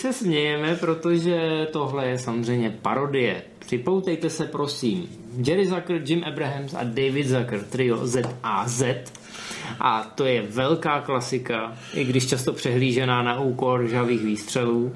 se smějeme, protože tohle je samozřejmě parodie. Připoutejte se prosím. Jerry Zucker, Jim Abrahams a David Zucker, trio ZAZ. A to je velká klasika, i když často přehlížená na úkor žavých výstřelů.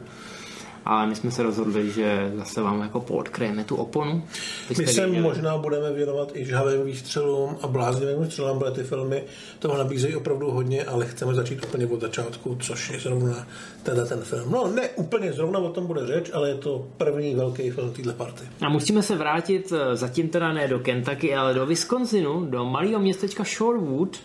Ale my jsme se rozhodli, že zase vám jako podkryjeme tu oponu. My se věděli. možná budeme věnovat i žhavým výstřelům a bláznivým střelám, protože ty filmy toho nabízejí opravdu hodně, ale chceme začít úplně od začátku, což je zrovna teda ten film. No ne úplně zrovna o tom bude řeč, ale je to první velký film téhle party. A musíme se vrátit eh, zatím teda ne do Kentucky, ale do Wisconsinu, do malého městečka Shorewood,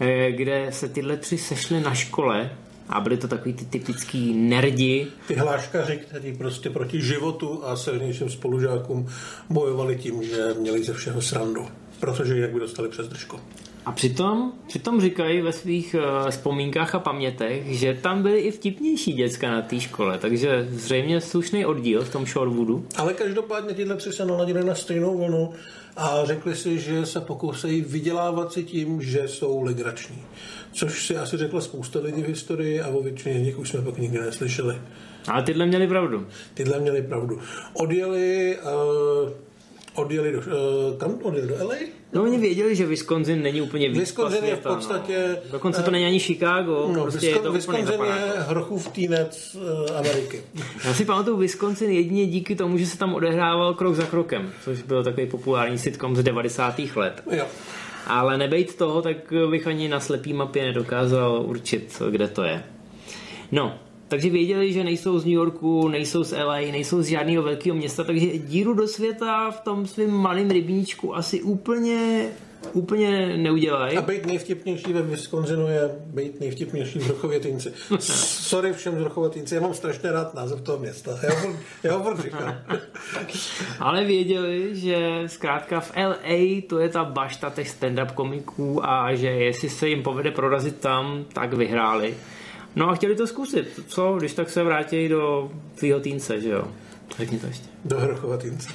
eh, kde se tyhle tři sešly na škole a byli to takový ty typický nerdi. Ty hláškaři, kteří prostě proti životu a silnějším spolužákům bojovali tím, že měli ze všeho srandu. Protože jinak by dostali přes držku. A přitom, přitom říkají ve svých uh, vzpomínkách a pamětech, že tam byly i vtipnější děcka na té škole, takže zřejmě slušný oddíl v tom Shorewoodu. Ale každopádně tyhle tři se naladili na stejnou vlnu a řekli si, že se pokusejí vydělávat si tím, že jsou legrační. Což si asi řekla spousta lidí v historii a o většině z nich už jsme pak nikdy neslyšeli. Ale tyhle měli pravdu. Tyhle měli pravdu. Odjeli, uh, odjeli do, uh, kam odjeli do LA? No oni věděli, že Wisconsin není úplně víc Wisconsin je v podstatě... No. Dokonce to není ani Chicago, No, prostě je to Wisconsin, úplně Wisconsin je hrochův týnec uh, Ameriky. Já si pamatuju Wisconsin jedině díky tomu, že se tam odehrával krok za krokem, což byl takový populární sitcom z 90. let. Jo. Ale nebejt toho, tak bych ani na slepý mapě nedokázal určit, kde to je. No, takže věděli, že nejsou z New Yorku, nejsou z LA, nejsou z žádného velkého města, takže díru do světa v tom svém malém rybníčku asi úplně, úplně neudělají. A být nejvtipnější ve Wisconsinu je být nejvtipnější v Rochovětýnci. Sorry všem z Rochovětýnci, já mám strašně rád název toho města. Já ho, já ho říkám. Ale věděli, že zkrátka v LA to je ta bašta těch stand-up komiků a že jestli se jim povede prorazit tam, tak vyhráli. No a chtěli to zkusit. Co, když tak se vrátí do tvýho týnce, že jo? Řekni to ještě. Do Hrochovatýnce.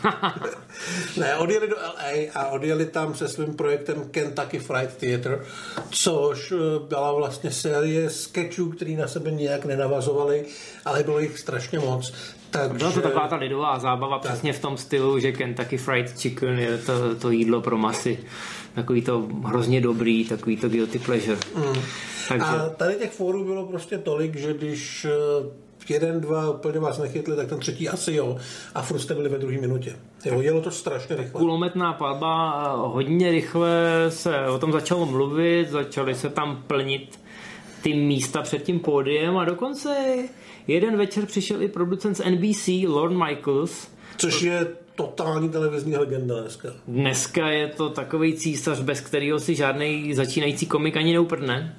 ne, odjeli do LA a odjeli tam se svým projektem Kentucky Fried Theater, což eh, byla vlastně série sketchů, které na sebe nijak nenavazovaly, ale bylo jich strašně moc. Takže... Byla to taková ta lidová zábava tak. přesně v tom stylu, že Kentucky Fried Chicken je to, to jídlo pro masy. Takový to hrozně dobrý, takový to guilty pleasure. Mm. Takže... A tady těch fórů bylo prostě tolik, že když eh, jeden, dva úplně vás nechytli, tak ten třetí asi jo. A furt jste byli ve druhé minutě. Jo, jelo to strašně rychle. Kulometná palba, hodně rychle se o tom začalo mluvit, začaly se tam plnit ty místa před tím pódiem a dokonce jeden večer přišel i producent z NBC, Lorne Michaels. Což je totální televizní legenda dneska. Dneska je to takový císař, bez kterého si žádný začínající komik ani neuprdne.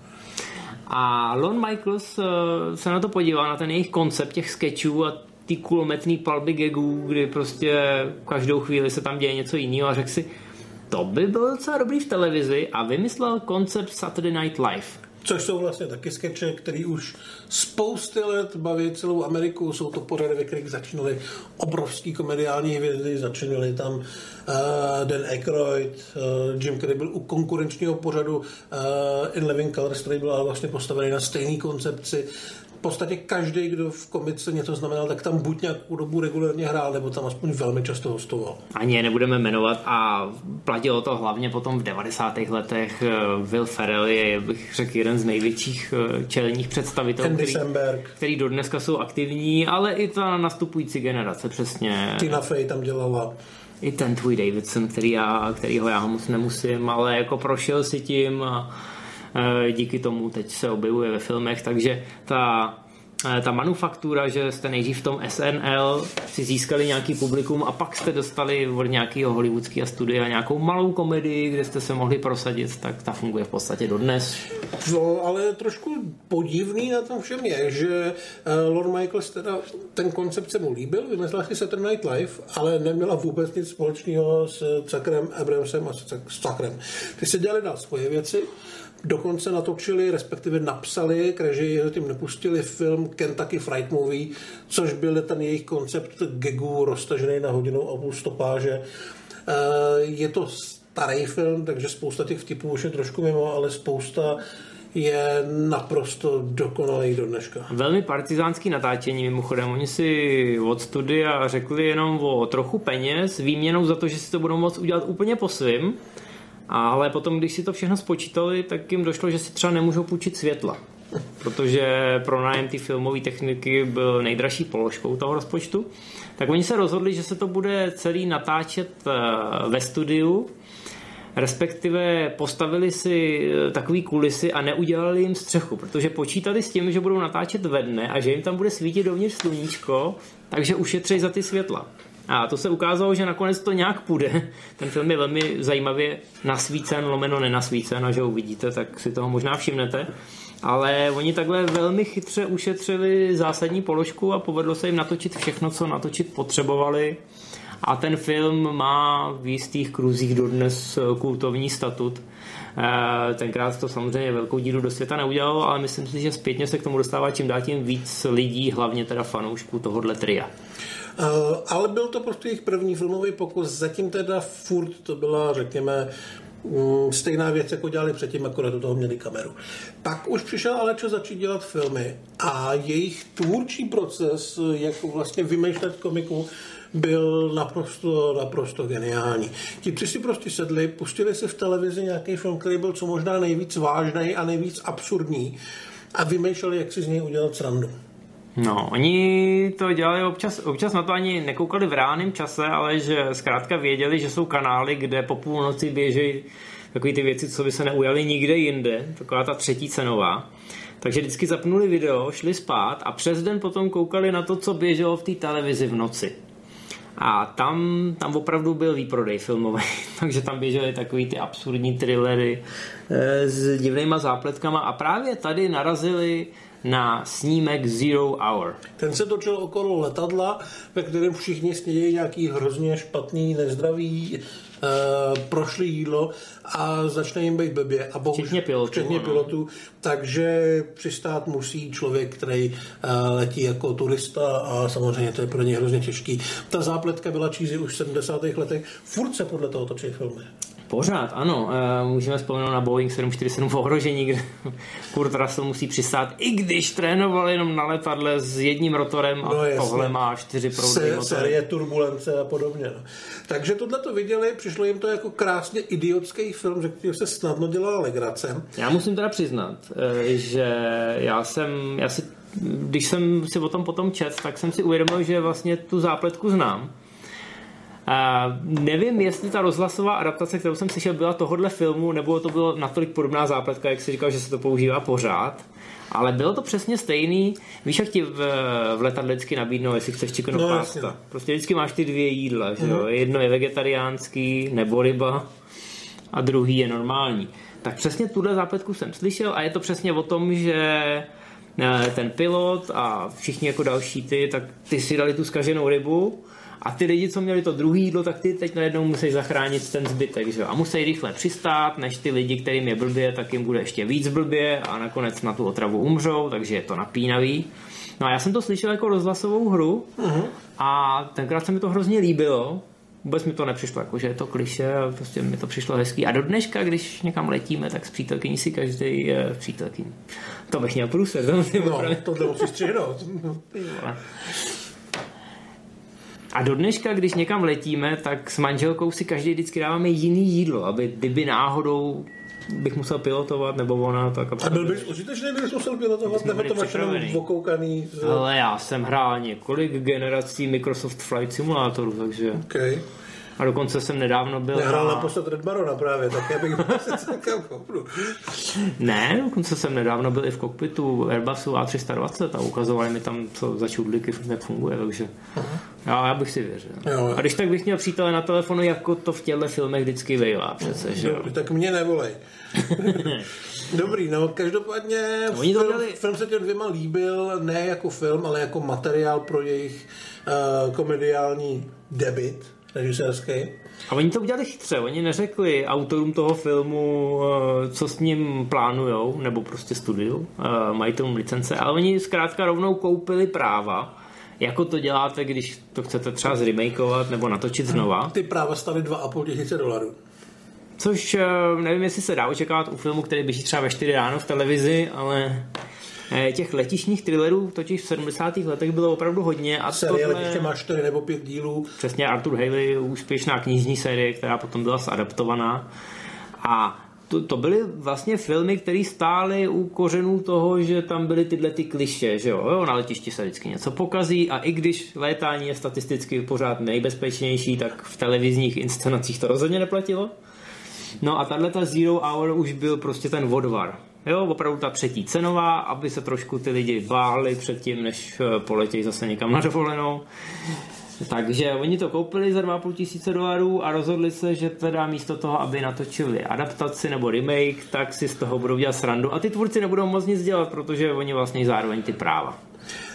A Lon Michaels eh, se na to podíval, na ten jejich koncept těch sketchů a ty kulometný palby gagů, kdy prostě každou chvíli se tam děje něco jiného a řekl si, to by bylo docela dobrý v televizi a vymyslel koncept Saturday Night Live. Což jsou vlastně taky skeče, který už spousty let baví celou Ameriku. Jsou to pořady, ve kterých začínaly obrovský komediální hvězdy. Začínali tam uh, Dan Aykroyd, uh, Jim Carrey byl u konkurenčního pořadu uh, In Living Colors, který byl ale vlastně postavený na stejný koncepci. V podstatě každý, kdo v komice něco znamenal, tak tam buď nějakou dobu regulárně hrál, nebo tam aspoň velmi často hostoval. Ani je nebudeme jmenovat a platilo to hlavně potom v 90. letech. Will Ferrell je, bych řekl, jeden z největších čelních představitelů, Andy který, Samberg. který do dneska jsou aktivní, ale i ta nastupující generace přesně. Tina Fey tam dělala. I ten tvůj Davidson, který já, kterýho já moc nemusím, ale jako prošel si tím a díky tomu teď se objevuje ve filmech, takže ta, ta manufaktura, že jste nejdřív v tom SNL si získali nějaký publikum a pak jste dostali od nějakého hollywoodského studia nějakou malou komedii, kde jste se mohli prosadit, tak ta funguje v podstatě dodnes. No, ale trošku podivný na tom všem je, že Lord Michaels teda ten koncept se mu líbil, vymyslel si Saturday Night Live, ale neměla vůbec nic společného s Zuckerem, Abramsem a s Zuckerem. Ty se dělali dál svoje věci, dokonce natočili, respektive napsali, k režii tím nepustili film Kentucky Fright Movie, což byl ten jejich koncept gagů roztažený na hodinu a půl stopáže. Je to starý film, takže spousta těch vtipů už je trošku mimo, ale spousta je naprosto dokonalý do dneška. Velmi partizánský natáčení mimochodem. Oni si od studia řekli jenom o trochu peněz, výměnou za to, že si to budou moct udělat úplně po svým. Ale potom, když si to všechno spočítali, tak jim došlo, že si třeba nemůžou půjčit světla. Protože pro nájem ty filmové techniky byl nejdražší položkou toho rozpočtu. Tak oni se rozhodli, že se to bude celý natáčet eh, ve studiu respektive postavili si eh, takový kulisy a neudělali jim střechu, protože počítali s tím, že budou natáčet ve dne a že jim tam bude svítit dovnitř sluníčko, takže ušetří za ty světla. A to se ukázalo, že nakonec to nějak půjde. Ten film je velmi zajímavě nasvícen, lomeno nenasvícen a že uvidíte, tak si toho možná všimnete. Ale oni takhle velmi chytře ušetřili zásadní položku a povedlo se jim natočit všechno, co natočit potřebovali a ten film má v jistých kruzích dodnes eh, kultovní statut. Eh, tenkrát to samozřejmě velkou díru do světa neudělalo, ale myslím si, že zpětně se k tomu dostává čím dál tím víc lidí, hlavně teda fanoušků tohohle tria. Uh, ale byl to prostě jejich první filmový pokus, zatím teda furt to byla, řekněme, mm, stejná věc, jako dělali předtím, akorát do toho měli kameru. Pak už přišel Alečo začít dělat filmy a jejich tvůrčí proces, jak vlastně vymýšlet komiku, byl naprosto, naprosto geniální. Ti tři si prostě sedli, pustili si v televizi nějaký film, který byl co možná nejvíc vážný a nejvíc absurdní a vymýšleli, jak si z něj udělat srandu. No, oni to dělali občas, občas na to ani nekoukali v reálném čase, ale že zkrátka věděli, že jsou kanály, kde po půlnoci běží takové ty věci, co by se neujaly nikde jinde, taková ta třetí cenová. Takže vždycky zapnuli video, šli spát a přes den potom koukali na to, co běželo v té televizi v noci. A tam, tam opravdu byl výprodej filmový, takže tam běžely takový ty absurdní thrillery e, s divnýma zápletkama a právě tady narazili na snímek Zero Hour. Ten se točil okolo letadla, ve kterém všichni snědějí nějaký hrozně špatný, nezdravý prošli jídlo a začne jim být blbě. A bohuž, včetně pilotů. Včetně pilotů takže přistát musí člověk, který uh, letí jako turista a samozřejmě to je pro ně hrozně těžký. Ta zápletka byla čízy už v 70. letech. Furt se podle toho točí filmy. Pořád, ano. Eh, můžeme vzpomenout na Boeing 747 v ohrožení, kde Kurt Russell musí přistát, i když trénoval jenom na letadle s jedním rotorem a no, tohle má čtyři proudy Se, motory. Série turbulence a podobně. No. Takže tohle to viděli, přišlo jim to jako krásně idiotský film, že kterým se snadno dělala legrace. Já musím teda přiznat, eh, že já jsem, já si, když jsem si o tom potom čet, tak jsem si uvědomil, že vlastně tu zápletku znám a nevím, jestli ta rozhlasová adaptace, kterou jsem slyšel, byla tohohle filmu, nebo to bylo natolik podobná zápletka, jak si říkal, že se to používá pořád. Ale bylo to přesně stejný. Víš, jak ti v, v letadle vždycky nabídnou, jestli chceš chicken no, pasta. Jasně. Prostě vždycky máš ty dvě jídla. Že jo? Mm. Jedno je vegetariánský, nebo ryba, a druhý je normální. Tak přesně tuhle zápletku jsem slyšel a je to přesně o tom, že eh, ten pilot a všichni jako další ty, tak ty si dali tu skaženou rybu a ty lidi, co měli to druhé jídlo, tak ty teď najednou musí zachránit ten zbytek. Že? A musí rychle přistát, než ty lidi, kterým je blbě, tak jim bude ještě víc blbě a nakonec na tu otravu umřou, takže je to napínavý. No a já jsem to slyšel jako rozhlasovou hru uh-huh. a tenkrát se mi to hrozně líbilo, vůbec mi to nepřišlo, jako, že je to kliše, prostě mi to přišlo hezký. A do dneška, když někam letíme, tak s přítelkyní si každý je přítelkyní. To bych měl průsed. No, to musíš střihnout. A do dneška, když někam letíme, tak s manželkou si každý vždycky dáváme jiný jídlo, aby kdyby náhodou bych musel pilotovat, nebo ona, tak... A byl bys užitečný, kdybys musel pilotovat, nebo to máš jenom okoukaný? Ale já jsem hrál několik generací Microsoft Flight Simulatoru, takže... Okay. A dokonce jsem nedávno byl... Nehrál na posled Red Barona právě, tak já bych celkem Ne, dokonce jsem nedávno byl i v kokpitu Airbusu A320 a ukazovali mi tam, co za čudlíky jak funguje, takže já, já bych si věřil. Jo, a když tak bych měl přítele na telefonu, jako to v těchto filmech vždycky vejlá přece, že jo? Tak mě nevolej. Dobrý, no každopádně Oni film, dali... film se těm dvěma líbil ne jako film, ale jako materiál pro jejich uh, komediální debit režisérský. A oni to udělali chytře, oni neřekli autorům toho filmu, eh, co s ním plánujou, nebo prostě studiu, eh, majitelům licence, ale oni zkrátka rovnou koupili práva, jako to děláte, když to chcete třeba zremakeovat nebo natočit znova. Ty práva staly 2,5 tisíce dolarů. Což eh, nevím, jestli se dá očekávat u filmu, který běží třeba ve 4 ráno v televizi, ale těch letišních thrillerů totiž v 70. letech bylo opravdu hodně. A Série tohle... letiště má 4 nebo 5 dílů. Přesně Arthur Haley, úspěšná knižní série, která potom byla zadaptovaná. A to, to byly vlastně filmy, které stály u kořenů toho, že tam byly tyhle ty kliše, že jo, jo, na letišti se vždycky něco pokazí a i když létání je statisticky pořád nejbezpečnější, tak v televizních inscenacích to rozhodně neplatilo. No a tahle ta Zero Hour už byl prostě ten vodvar. Jo, opravdu ta třetí cenová, aby se trošku ty lidi váhli předtím, než eh, poletějí zase někam na dovolenou. Takže oni to koupili za 2,5 tisíce dolarů a rozhodli se, že teda místo toho, aby natočili adaptaci nebo remake, tak si z toho budou dělat srandu. A ty tvůrci nebudou moc nic dělat, protože oni vlastně zároveň ty práva.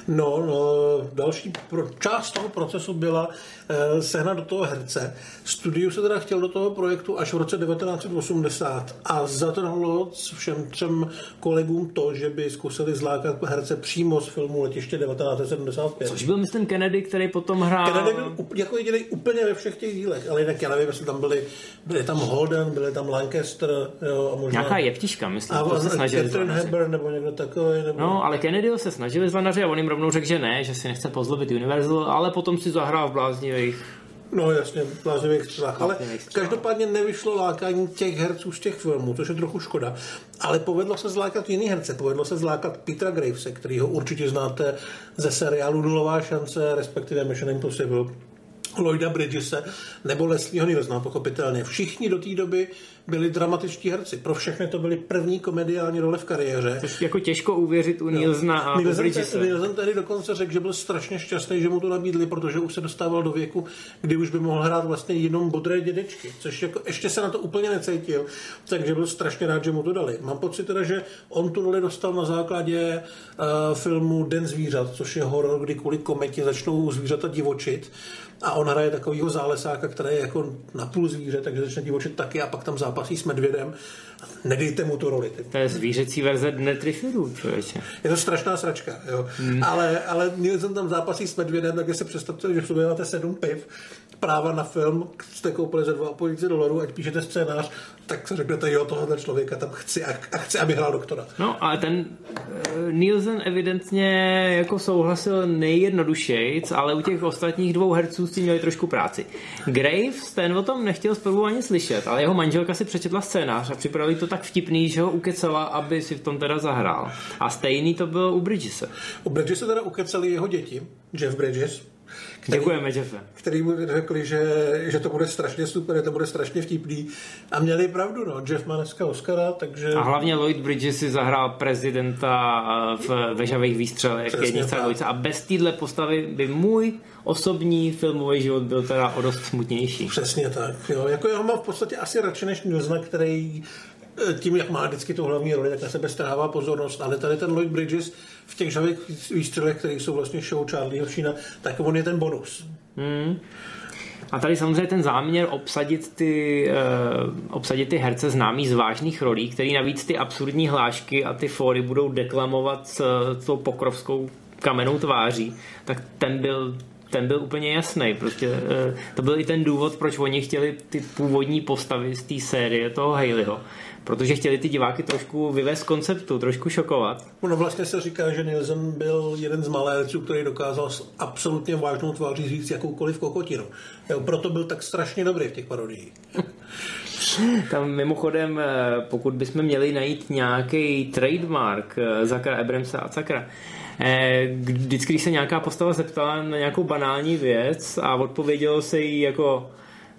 No, no, další pro, část toho procesu byla eh, sehnat do toho herce. Studiu se teda chtěl do toho projektu až v roce 1980 a zatrhlo všem třem kolegům to, že by zkusili zlákat herce přímo z filmu Letiště 1975. Což byl, myslím, Kennedy, který potom hrál... Kennedy byl jako jediný úplně ve všech těch dílech, ale jinak já nevím, jestli tam byli, byli tam Holden, byli tam Lancaster, jo, a možná... Nějaká jeptiška, myslím, a, to se snažili Catherine Hepburn nebo někdo takový. Nebo... No, ale Kennedy se snažili zvanaři a on jim rovnou řekl, že ne, že si nechce pozlobit Universal, ale potom si zahrál v bláznivých No jasně, bláznivých střelách. Ale každopádně nevyšlo lákání těch herců z těch filmů, což je trochu škoda. Ale povedlo se zlákat jiný herce. Povedlo se zlákat Petra Gravese, který ho určitě znáte ze seriálu Nulová šance, respektive Mission Impossible. Lloyda Bridgese nebo Leslieho Nielsena, pochopitelně. Všichni do té doby byli dramatičtí herci. Pro všechny to byly první komediální role v kariéře. Což jako těžko uvěřit u Nielsena a Nielsen, u Nielsen tehdy dokonce řekl, že byl strašně šťastný, že mu to nabídli, protože už se dostával do věku, kdy už by mohl hrát vlastně jenom bodré dědečky, což jako ještě se na to úplně necítil, takže byl strašně rád, že mu to dali. Mám pocit teda, že on tu roli dostal na základě uh, filmu Den zvířat, což je horor, kdy kvůli kometě začnou zvířata divočit a on hraje takového zálesáka, který je jako napůl zvíře, takže začne divočit taky a pak tam zápasí s medvědem. Nedejte mu tu roli. To je zvířecí verze Dne Trifidů, člověče. Je to strašná sračka, jo. Hmm. Ale, ale měl jsem tam zápasí s medvědem, tak si představte, že v máte sedm piv, práva na film, jste koupili za 2,5 dolarů, ať píšete scénář, tak se řeknete, jo, tohohle člověka tam chci a, a chci, aby hrál doktora. No, ale ten Nielsen evidentně jako souhlasil nejjednodušejc, ale u těch ostatních dvou herců s tím měli trošku práci. Graves, ten o tom nechtěl zprvu ani slyšet, ale jeho manželka si přečetla scénář a připravili to tak vtipný, že ho ukecala, aby si v tom teda zahrál. A stejný to bylo u Bridgese. U Bridgese teda ukecali jeho děti, Jeff Bridges, který, Děkujeme, Jeffe. Který mu řekli, že, že to bude strašně super, že to bude strašně vtipný. A měli pravdu, no. Jeff má dneska Oscara, takže... A hlavně Lloyd Bridges si zahrál prezidenta v Vežavých výstřelech jednice a bez téhle postavy by můj osobní filmový život byl teda o dost smutnější. Přesně tak. Jo. Jako jeho mám v podstatě asi radši než Nilsna, který Eh, tím, jak má vždycky tu hlavní roli, tak na sebe strává pozornost, ale tady ten Lloyd Bridges v těch žavých výstřelech, které jsou vlastně show Charlieho Sheena, tak on je ten bonus. Hmm. A tady samozřejmě ten záměr obsadit ty, uh, obsadit ty herce známý z vážných rolí, který navíc ty absurdní hlášky a ty fóry budou deklamovat s uh, tou pokrovskou kamenou tváří, tak ten byl ten byl úplně jasný. Prostě, uh, to byl i ten důvod, proč oni chtěli ty původní postavy z té série toho Haleyho protože chtěli ty diváky trošku vyvést konceptu, trošku šokovat. No vlastně se říká, že Nielsen byl jeden z malérců, který dokázal s absolutně vážnou tváří říct jakoukoliv kokotinu. Jo, proto byl tak strašně dobrý v těch parodiích. Tam mimochodem, eh, pokud bychom měli najít nějaký trademark eh, Zakra Abramsa a Zakra, eh, vždycky, když se nějaká postava zeptala na nějakou banální věc a odpovědělo se jí jako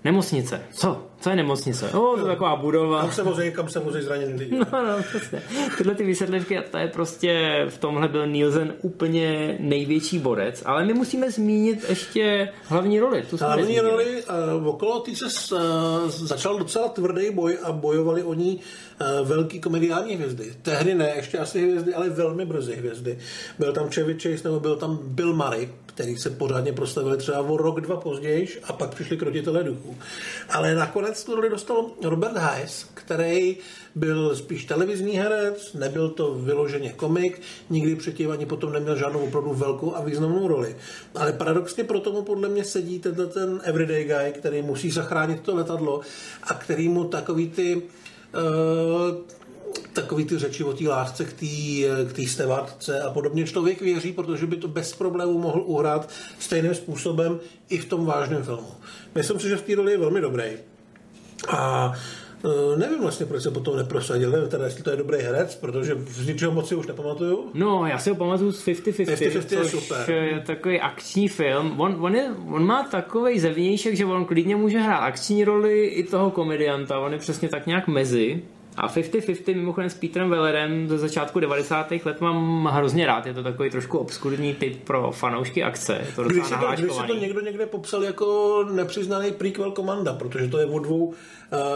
Nemocnice. Co? Co je nemocnice? O, to je taková budova. Kam se vozí, kam se vozí zraněný lidi. No, no, přesně. Tyhle ty vysvětlivky, to je prostě, v tomhle byl Nielsen úplně největší borec, ale my musíme zmínit ještě hlavní roli. Tu hlavní roli, uh, okolo ty se uh, začal docela tvrdý boj a bojovali o ní uh, velký komediální hvězdy. Tehdy ne, ještě asi hvězdy, ale velmi brzy hvězdy. Byl tam Chevy Chase nebo byl tam Bill Murray, který se pořádně proslavili třeba o rok, dva později a pak přišli krotitelé duchů. Ale nakonec tu roli dostal Robert Hayes, který byl spíš televizní herec, nebyl to vyloženě komik, nikdy předtím ani potom neměl žádnou opravdu velkou a významnou roli. Ale paradoxně pro tomu podle mě sedí tenhle ten everyday guy, který musí zachránit to letadlo a který mu takový ty uh, takový ty řeči o té lásce k té k stevádce a podobně člověk věří, protože by to bez problémů mohl uhrát stejným způsobem i v tom vážném filmu. Myslím si, že v té roli je velmi dobrý. A Uh, nevím vlastně, proč se potom neprosadil, nevím teda, jestli to je dobrý herec, protože z ničeho moc si už nepamatuju. No, já si ho pamatuju z 50-50, 50 je super. je takový akční film. On, on, je, on má takový zevnějšek, že on klidně může hrát akční roli i toho komedianta, on je přesně tak nějak mezi. A 50-50 mimochodem s Petrem Wellerem ze začátku 90. let mám hrozně rád. Je to takový trošku obskurní typ pro fanoušky akce. Je to když, si to, když si to někdo někde popsal jako nepřiznaný prequel komanda, protože to je o dvou uh,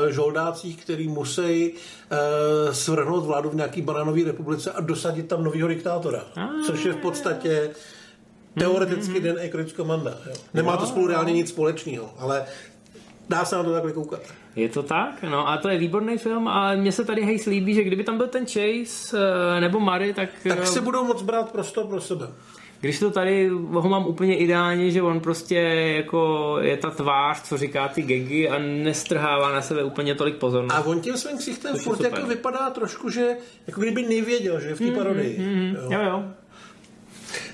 žoldácích, který musí uh, svrhnout vládu v nějaký banánové republice a dosadit tam nového diktátora. Ah. Což je v podstatě teoreticky mm-hmm. den Aykroyd komanda. Jo. Nemá to spolu reálně nic společného, ale dá se na to takhle koukat. Je to tak, no a to je výborný film a mně se tady hejs líbí, že kdyby tam byl ten Chase eh, nebo Mary, tak... Tak eh, si budou moc brát prostor pro sebe. Když to tady ho mám úplně ideálně, že on prostě jako je ta tvář, co říká ty gegy a nestrhává na sebe úplně tolik pozornosti. A on tím svým ksichtem furt jako vypadá trošku, že jako kdyby nevěděl, že je v té mm, parodii. Mm, mm, jo. jo, jo.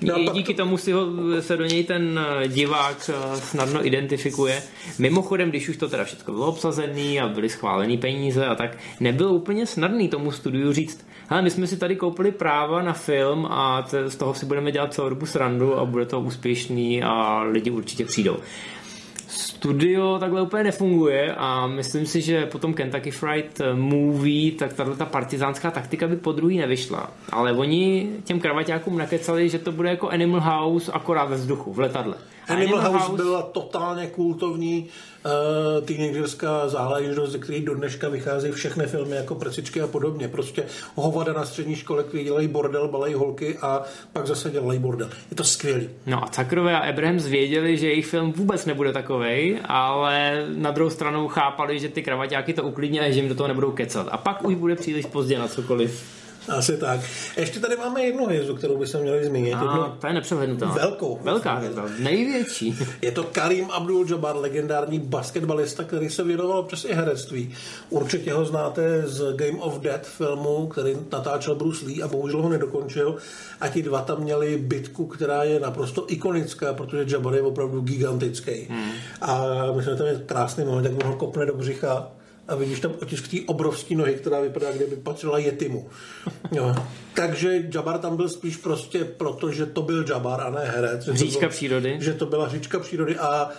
No, díky pak... tomu si ho, se do něj ten eh, divák eh, snadno identifikuje. Mimochodem, když už to teda všechno bylo obsazený a byly schválený peníze a tak, nebylo úplně snadný tomu studiu říct, hele, my jsme si tady koupili práva na film a z toho si budeme dělat celou dobu srandu a bude to úspěšný a lidi určitě přijdou studio takhle úplně nefunguje a myslím si, že potom Kentucky Fried Movie, tak tahle ta partizánská taktika by po druhý nevyšla. Ale oni těm kravaťákům nakecali, že to bude jako Animal House akorát ve vzduchu, v letadle. Animal, House, House byla totálně kultovní uh, teenagerská záležitost, ze které do dneška vychází všechny filmy jako Precičky a podobně. Prostě hovada na střední škole, který dělají bordel, balají holky a pak zase dělají bordel. Je to skvělý. No a Cakrové a Abrahams věděli, že jejich film vůbec nebude takovej, ale na druhou stranu chápali, že ty kravaťáky to uklidní a že jim do toho nebudou kecat. A pak už bude příliš pozdě na cokoliv. Asi tak. Ještě tady máme jednu hvězdu, kterou bychom měli zmínit. A, jednu to je nepřehlednutelná. Velkou. Velká hvězda, největší. Je to Karim Abdul-Jabbar, legendární basketbalista, který se věnoval přes i herectví. Určitě ho znáte z Game of Death filmu, který natáčel Bruce Lee a bohužel ho nedokončil. A ti dva tam měli bitku, která je naprosto ikonická, protože Jabbar je opravdu gigantický. Hmm. A myslím, že tam je krásný moment, jak on ho kopne do břicha a vidíš tam otisk té obrovské nohy, která vypadá, kdyby patřila Jetimu. Jo. Takže Jabbar tam byl spíš prostě proto, že to byl Jabbar a ne herec. Říčka přírody. Že to byla říčka přírody a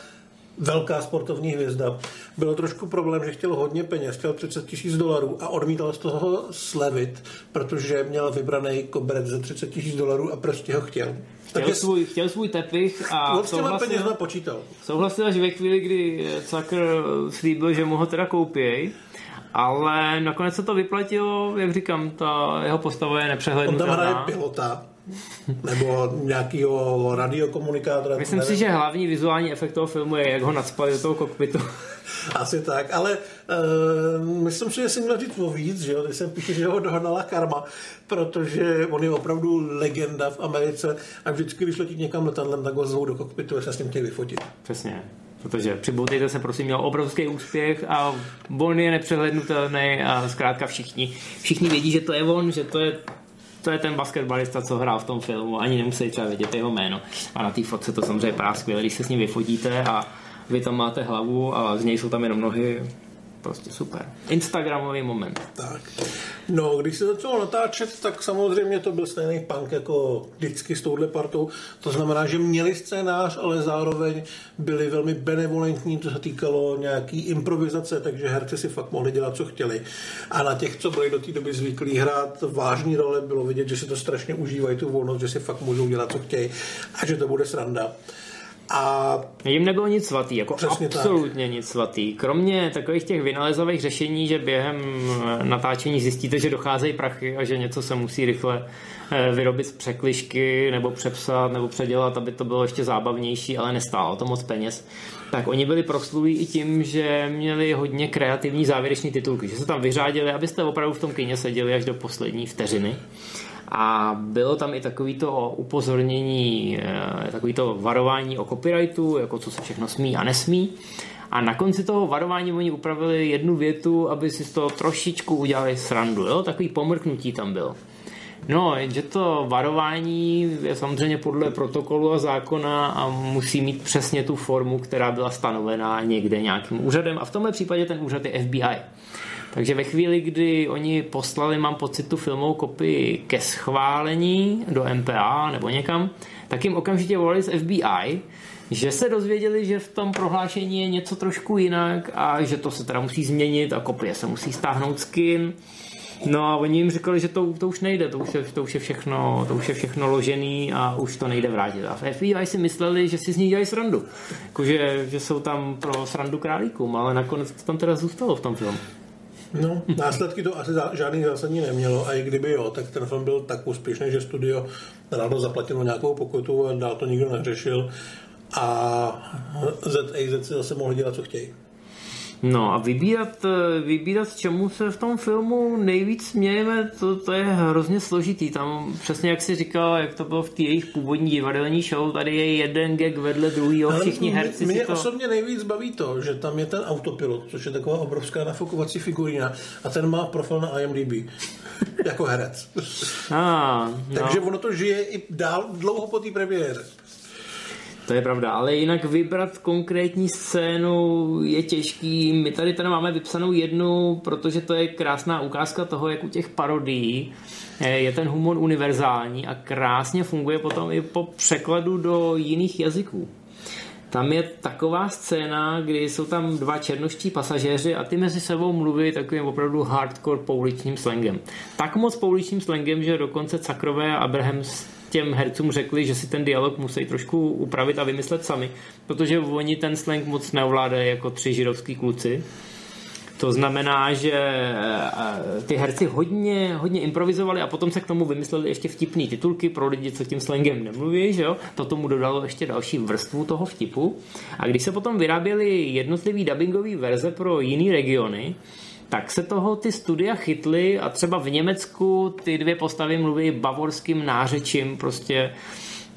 velká sportovní hvězda. Bylo trošku problém, že chtěl hodně peněz, chtěl 30 tisíc dolarů a odmítal z toho slevit, protože měl vybraný koberec za 30 tisíc dolarů a prostě ho chtěl. Chtěl, Takže svůj, chtěl svůj tepich a souhlasil, počítal. souhlasil až ve chvíli, kdy Zucker slíbil, že mu ho teda koupí. Ale nakonec se to vyplatilo, jak říkám, ta jeho postava je nepřehlednutelná. On tam hraje pilota, nebo nějakého radiokomunikátora. Myslím si, že hlavní vizuální efekt toho filmu je, jak ho nadspali do toho kokpitu. Asi tak, ale uh, myslím si, že jsem měl říct o víc, že jo, když jsem píše, že ho dohnala karma, protože on je opravdu legenda v Americe a vždycky, když letí někam letadlem, tak ho zvou do kokpitu a se s ním chtějí vyfotit. Přesně. Protože přiboutejte se, prosím, měl obrovský úspěch a on je nepřehlednutelný a zkrátka všichni, všichni vědí, že to je on, že to je to je ten basketbalista, co hrál v tom filmu, ani nemusí třeba vědět jeho jméno. A na té fotce to samozřejmě vypadá skvěle, když se s ním vyfotíte a vy tam máte hlavu a z něj jsou tam jenom nohy, prostě super. Instagramový moment. Tak. No, když se začalo natáčet, tak samozřejmě to byl stejný punk jako vždycky s touhle partou. To znamená, že měli scénář, ale zároveň byli velmi benevolentní, to se týkalo nějaký improvizace, takže herci si fakt mohli dělat, co chtěli. A na těch, co byli do té doby zvyklí hrát vážní role, bylo vidět, že si to strašně užívají, tu volnost, že si fakt můžou dělat, co chtějí a že to bude sranda. A jim nebylo nic svatý, jako Přesně absolutně tak. nic svatý. Kromě takových těch vynalezových řešení, že během eh, natáčení zjistíte, že docházejí prachy a že něco se musí rychle eh, vyrobit z překlišky nebo přepsat nebo předělat, aby to bylo ještě zábavnější, ale nestálo to moc peněz. Tak oni byli proslulí i tím, že měli hodně kreativní závěrečné titulky, že se tam vyřádili, abyste opravdu v tom kyně seděli až do poslední vteřiny. A bylo tam i takovýto upozornění, eh, takovýto varování o copyrightu, jako co se všechno smí a nesmí. A na konci toho varování oni upravili jednu větu, aby si z toho trošičku udělali srandu. Jo? Takový pomrknutí tam bylo. No, že to varování je samozřejmě podle protokolu a zákona a musí mít přesně tu formu, která byla stanovená někde nějakým úřadem a v tomhle případě ten úřad je FBI. Takže ve chvíli, kdy oni poslali, mám pocit, tu filmovou kopii ke schválení do MPA nebo někam, tak jim okamžitě volali z FBI, že se dozvěděli, že v tom prohlášení je něco trošku jinak a že to se teda musí změnit a kopie se musí stáhnout skin. No a oni jim říkali, že to, to už nejde, to už, je, to, už je všechno, to už je všechno ložený a už to nejde vrátit. A v FBI si mysleli, že si z ní dělají srandu. Jakože, že jsou tam pro srandu králíkům, ale nakonec to tam teda zůstalo v tom filmu. No, následky to asi žádný zásadní nemělo a i kdyby jo, tak ten film byl tak úspěšný, že studio rádo zaplatilo nějakou pokutu a dál to nikdo neřešil a ZAZ si zase mohli dělat, co chtějí. No a vybírat, vybírat, čemu se v tom filmu nejvíc smějeme, to, to je hrozně složitý. Tam přesně jak si říkal, jak to bylo v té jejich původní divadelní show, tady je jeden gag vedle druhého, všichni herci mě, mě to... osobně nejvíc baví to, že tam je ten autopilot, což je taková obrovská nafukovací figurína a ten má profil na IMDb jako herec. Ah, no. Takže ono to žije i dál dlouho po té premiéře. To je pravda, ale jinak vybrat konkrétní scénu je těžký. My tady tady máme vypsanou jednu, protože to je krásná ukázka toho, jak u těch parodií eh, je ten humor univerzální a krásně funguje potom i po překladu do jiných jazyků. Tam je taková scéna, kdy jsou tam dva černoští pasažéři a ty mezi sebou mluví takovým opravdu hardcore pouličním slangem. Tak moc pouličním slangem, že dokonce Cakrové a Abrahams těm hercům řekli, že si ten dialog musí trošku upravit a vymyslet sami, protože oni ten slang moc neovládají jako tři židovský kluci. To znamená, že eh, ty herci hodně, hodně improvizovali a potom se k tomu vymysleli ještě vtipný titulky pro lidi, co tím slangem nemluví, že jo? To tomu dodalo ještě další vrstvu toho vtipu. A když se potom vyráběly jednotlivý dubbingové verze pro jiné regiony, tak se toho ty studia chytly a třeba v Německu ty dvě postavy mluví bavorským nářečím, prostě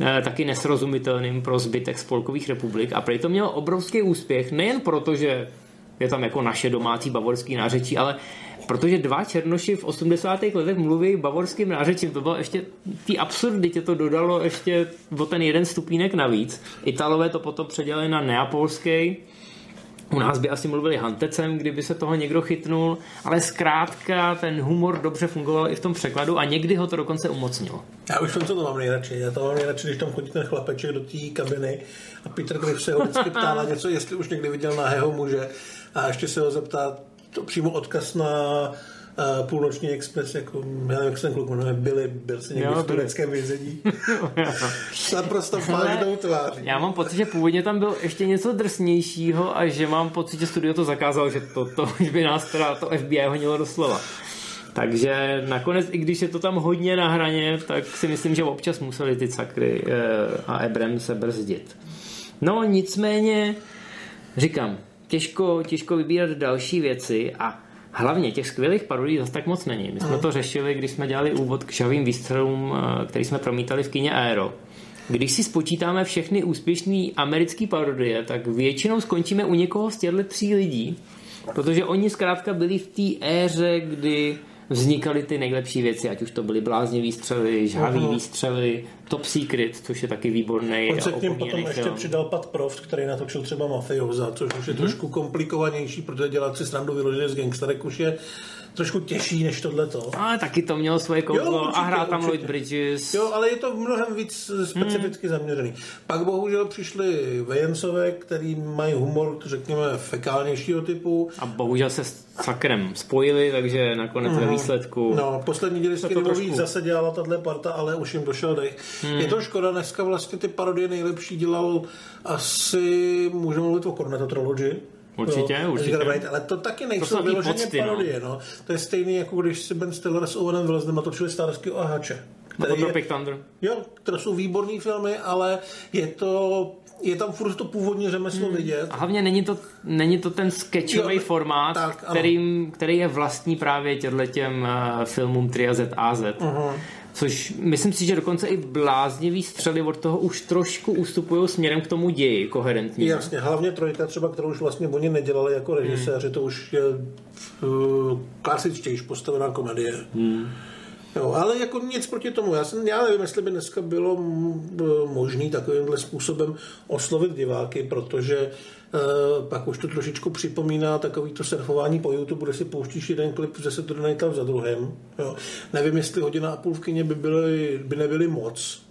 eh, taky nesrozumitelným pro zbytek spolkových republik a prý to mělo obrovský úspěch, nejen proto, že je tam jako naše domácí bavorský nářečí, ale protože dva černoši v 80. letech mluví bavorským nářečím, to bylo ještě, ty absurditě to dodalo ještě o ten jeden stupínek navíc. Italové to potom předělali na neapolský, u nás by asi mluvili hantecem, kdyby se toho někdo chytnul, ale zkrátka ten humor dobře fungoval i v tom překladu a někdy ho to dokonce umocnilo. Já už jsem co to mám nejradši. Já to mám nejradši, když tam chodí ten chlapeček do té kabiny a Peter Griff se ho vždycky ptá na něco, jestli už někdy viděl nahého muže a ještě se ho zeptá to přímo odkaz na uh, půlnoční expres, jako, já nevím, jak se ten kluk jmenuje, byli, byl si někdy jo, v tureckém vězení. Naprosto vážnou tváří. Já mám pocit, že původně tam byl ještě něco drsnějšího a že mám pocit, že studio to zakázalo, že to, to už by nás teda to FBI honilo doslova. Takže nakonec, i když je to tam hodně na hraně, tak si myslím, že občas museli ty cakry eh, a Ebrem se brzdit. No nicméně, říkám, těžko, těžko vybírat další věci a Hlavně těch skvělých parodí zase tak moc není. My jsme to řešili, když jsme dělali úvod k šavým výstřelům, eh, který jsme promítali v kině Aero. Když si spočítáme všechny úspěšné americké parodie, tak většinou skončíme u někoho z těchto tří lidí, protože oni zkrátka byli v té éře, kdy vznikaly ty nejlepší věci, ať už to byly blázně výstřely, žhavý uh-huh. výstřely, Top Secret, což je taky výborný. On se k ním potom film. ještě přidal Pat Proft, který natočil třeba Mafioza, což už je uh-huh. trošku komplikovanější, protože dělat si srandu vyloženě z gangsterek už je trošku těžší než tohleto. Ale taky to mělo svoje kouzlo a hrál tam Lloyd Bridges. Jo, ale je to mnohem víc specificky hmm. zaměřený. Pak bohužel přišli Vejencové, který mají humor, řekněme, fekálnějšího typu. A bohužel se s Sakrem spojili, takže nakonec hmm. ve výsledku... No, poslední díly Scary trošku... zase dělala tahle parta, ale už jim došel dech. Hmm. Je to škoda, dneska vlastně ty parodie nejlepší dělal asi, můžeme mluvit o Cornetto Trilogy, Určitě, jo, určitě. Right, ale to taky nejsou to vyloženě pocty, no. parodie. No. To je stejný, jako když si Ben Stiller s Owenem Wilsonem natočili Starsky Ahače. Který je, Thunder. Jo, to jsou výborné filmy, ale je to je tam furt to původní řemeslo hmm. vidět. A hlavně není to, není to ten sketchový formát, tak, který, který je vlastní právě těm uh, filmům Tria Z a Z. Uh-huh. Což myslím si, že dokonce i bláznivý střely od toho už trošku ustupují směrem k tomu ději koherentní. Jasně, hlavně trojka třeba, kterou už vlastně oni nedělali jako režiséři, hmm. to už je uh, klasičtější postavená komedie. Hmm. Jo, ale jako nic proti tomu. Já, jsem, já nevím, jestli by dneska bylo možné takovýmhle způsobem oslovit diváky, protože Uh, pak už to trošičku připomíná takový to surfování po YouTube, kde si pouštíš jeden klip ze Saturday Night za druhým. Jo. Nevím, jestli hodina a půl v kyně by, byly, by nebyly moc,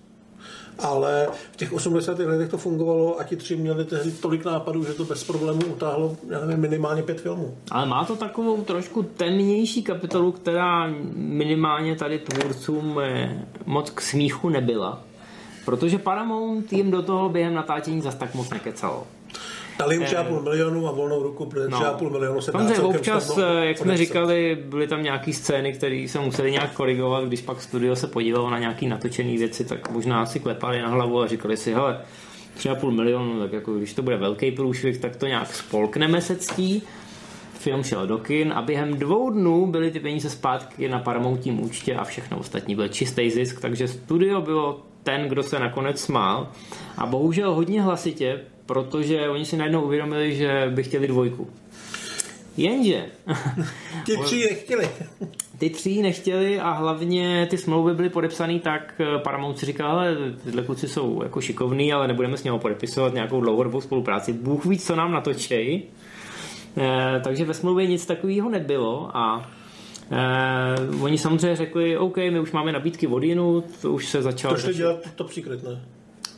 ale v těch 80. letech to fungovalo a ti tři měli tehdy tolik nápadů, že to bez problémů utáhlo já nevím, minimálně pět filmů. Ale má to takovou trošku temnější kapitolu, která minimálně tady tvůrcům eh, moc k smíchu nebyla. Protože Paramount jim do toho během natáčení zas tak moc nekecalo. Dali třeba půl milionu a volnou ruku, protože no. třeba půl milionu se dá občas, snadno eh, jak jsme říkali, byly tam nějaké scény, které se museli nějak korigovat, když pak studio se podívalo na nějaké natočené věci, tak možná si klepali na hlavu a říkali si, hele, třeba půl milionu, tak jako když to bude velký průšvih, tak to nějak spolkneme se ctí. Film šel do kin a během dvou dnů byly ty peníze zpátky na Paramountím účtě a všechno ostatní byl čistý zisk, takže studio bylo ten, kdo se nakonec smál a bohužel hodně hlasitě, protože oni si najednou uvědomili, že by chtěli dvojku. Jenže... Ty tři nechtěli. Ty tři nechtěli a hlavně ty smlouvy byly podepsané tak, eh, Paramount si říkal, ale tyhle kluci jsou jako šikovní, ale nebudeme s něho podepisovat nějakou dlouhodobou spolupráci. Bůh ví, co nám natočej. E, takže ve smlouvě nic takového nebylo a e, oni samozřejmě řekli, OK, my už máme nabídky od jinut, už se začalo... To šli dělat top secret, ne?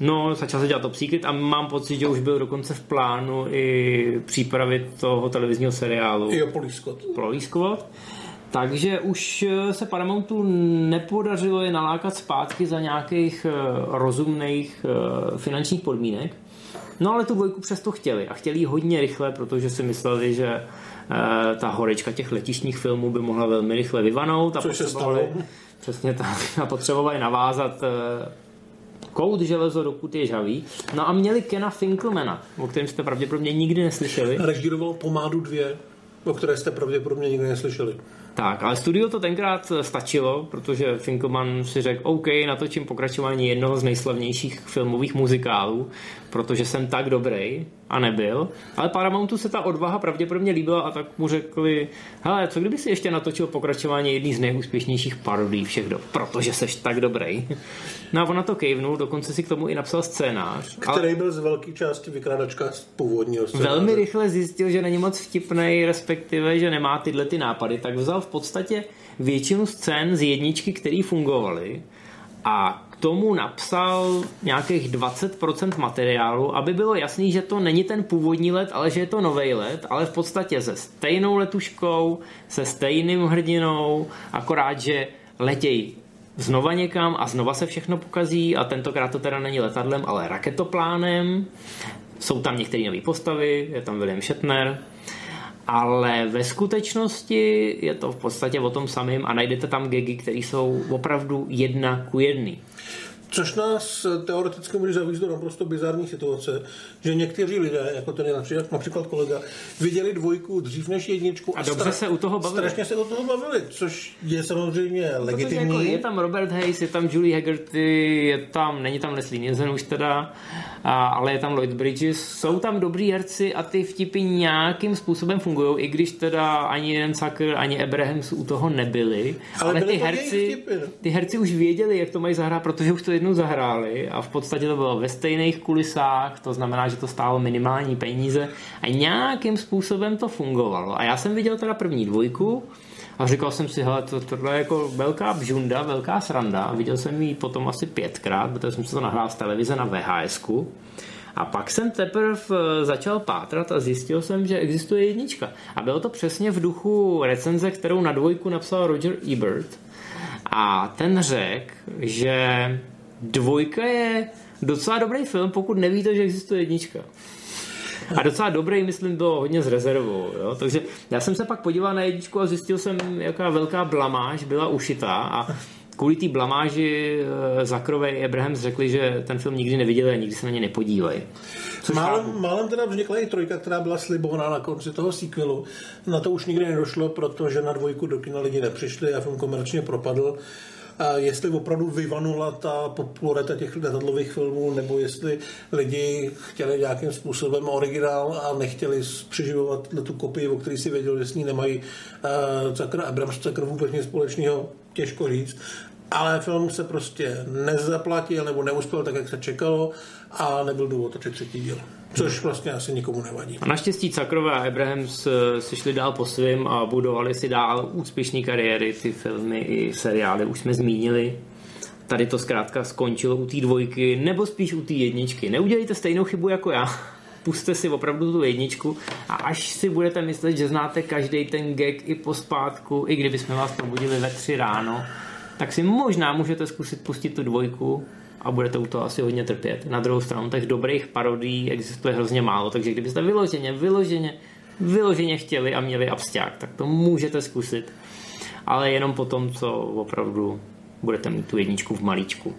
No, začal se dělat Top Secret a mám pocit, že už byl dokonce v plánu i přípravy toho televizního seriálu. Jo, Polískot. Polískot. Takže už se Paramountu nepodařilo je nalákat zpátky za nějakých eh, rozumných eh, finančních podmínek. No ale tu dvojku přesto chtěli a chtěli ji hodně rychle, protože si mysleli, že eh, ta horečka těch letišních filmů by mohla velmi rychle vyvanout a Což potřebovali, přesně tak, a potřebovali navázat kout železo, dokud je žavý. No a měli Kena Finkelmana, o kterém jste pravděpodobně nikdy neslyšeli. Režíroval Pomádu 2, o které jste pravděpodobně nikdy neslyšeli. Tak, ale studio to tenkrát stačilo, protože Finkelman si řekl, OK, natočím pokračování jednoho z nejslavnějších filmových muzikálů, protože jsem tak dobrý a nebyl. Ale Paramountu se ta odvaha pravděpodobně líbila a tak mu řekli, hele, co kdyby si ještě natočil pokračování jedný z nejúspěšnějších parodí všech dob, protože seš tak dobrý. No a on na to kejvnul, dokonce si k tomu i napsal scénář. Který ale... byl z velké části vykladačka z původního scénáře. Velmi rychle zjistil, že není moc vtipný, respektive, že nemá tyhle ty nápady, tak vzal v podstatě většinu scén z jedničky, které fungovaly a tomu napsal nějakých 20% materiálu, aby bylo jasný, že to není ten původní let, ale že je to nový let, ale v podstatě se stejnou letuškou, se stejným hrdinou, akorát, že letějí znova někam a znova se všechno pokazí a tentokrát to teda není letadlem, ale raketoplánem. Jsou tam některé nové postavy, je tam William Shatner, ale ve skutečnosti je to v podstatě o tom samém a najdete tam gegy, které jsou opravdu jedna ku jedný. Což nás teoreticky může zavést do naprosto bizarní situace, že někteří lidé, jako ten například, například kolega, viděli dvojku dřív než jedničku a, a dobře se u toho bavili. Strašně se u toho bavili, což je samozřejmě legitimní. Jako je tam Robert Hayes, je tam Julie Haggerty, je tam, není tam Leslie Nielsen už teda, a, ale je tam Lloyd Bridges. Jsou tam dobrý herci a ty vtipy nějakým způsobem fungují, i když teda ani jeden Sucker, ani Abrahams u toho nebyli. Ale, ale ty herci, no. ty herci už věděli, jak to mají zahrát, protože už to jednou zahráli a v podstatě to bylo ve stejných kulisách, to znamená, že to stálo minimální peníze a nějakým způsobem to fungovalo. A já jsem viděl teda první dvojku a říkal jsem si, hele, to, tohle je jako velká bžunda, velká sranda. A viděl jsem ji potom asi pětkrát, protože jsem se to nahrál z televize na vhs a pak jsem teprve eh, začal pátrat a zjistil jsem, že existuje jednička. A bylo to přesně v duchu recenze, kterou na dvojku napsal Roger Ebert. A ten řekl, že dvojka je docela dobrý film, pokud nevíte, že existuje jednička. A docela dobrý, myslím, to hodně z rezervou. Jo? Takže já jsem se pak podíval na jedničku a zjistil jsem, jaká velká blamáž byla ušitá a kvůli té blamáži eh, Zakrové a Abraham řekli, že ten film nikdy neviděli a nikdy se na ně nepodívají. Málem, málem teda vznikla i trojka, která byla slibovaná na konci toho sequelu. Na to už nikdy nedošlo, protože na dvojku do kina lidi nepřišli a film komerčně propadl. Jestli opravdu vyvanula ta popularita těch letadlových filmů, nebo jestli lidi chtěli nějakým způsobem originál a nechtěli přeživovat tu kopii, o který si věděl, že s ní nemají uh, Cakr Abrams Cakr vůbec nic společného, těžko říct ale film se prostě nezaplatil nebo neuspěl tak, jak se čekalo a nebyl důvod točit třetí díl. Což vlastně asi nikomu nevadí. A naštěstí Cakrové a Abrahams si šli dál po svým a budovali si dál úspěšné kariéry, ty filmy i seriály, už jsme zmínili. Tady to zkrátka skončilo u té dvojky, nebo spíš u té jedničky. Neudělejte stejnou chybu jako já. Puste si opravdu tu jedničku a až si budete myslet, že znáte každý ten gag i pospátku, i kdyby jsme vás probudili ve tři ráno, tak si možná můžete zkusit pustit tu dvojku a budete u toho asi hodně trpět. Na druhou stranu těch dobrých parodí existuje hrozně málo, takže kdybyste vyloženě, vyloženě, vyloženě chtěli a měli absťák, tak to můžete zkusit. Ale jenom po tom, co opravdu budete mít tu jedničku v malíčku.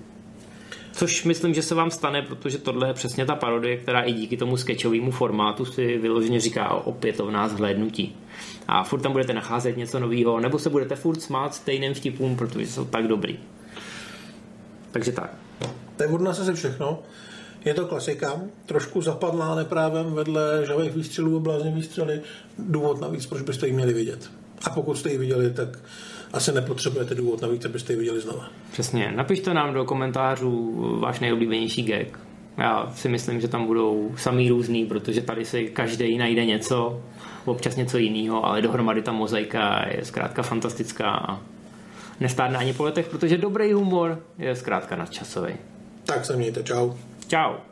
Což myslím, že se vám stane, protože tohle je přesně ta parodie, která i díky tomu sketchovému formátu si vyloženě říká opětovná zhlédnutí. A furt tam budete nacházet něco nového, nebo se budete furt smát stejným vtipům, protože jsou tak dobrý. Takže tak. To je od nás asi všechno. Je to klasika, trošku zapadlá neprávem vedle žavých výstřelů a blázně výstřely. Důvod navíc, proč byste ji měli vidět. A pokud jste ji viděli, tak asi nepotřebujete důvod navíc, abyste ji viděli znova. Přesně. Napište nám do komentářů váš nejoblíbenější gag. Já si myslím, že tam budou samý různý, protože tady si každý najde něco, občas něco jiného, ale dohromady ta mozaika je zkrátka fantastická a nestárne ani po letech, protože dobrý humor je zkrátka nadčasový. Tak se mějte, čau. Čau.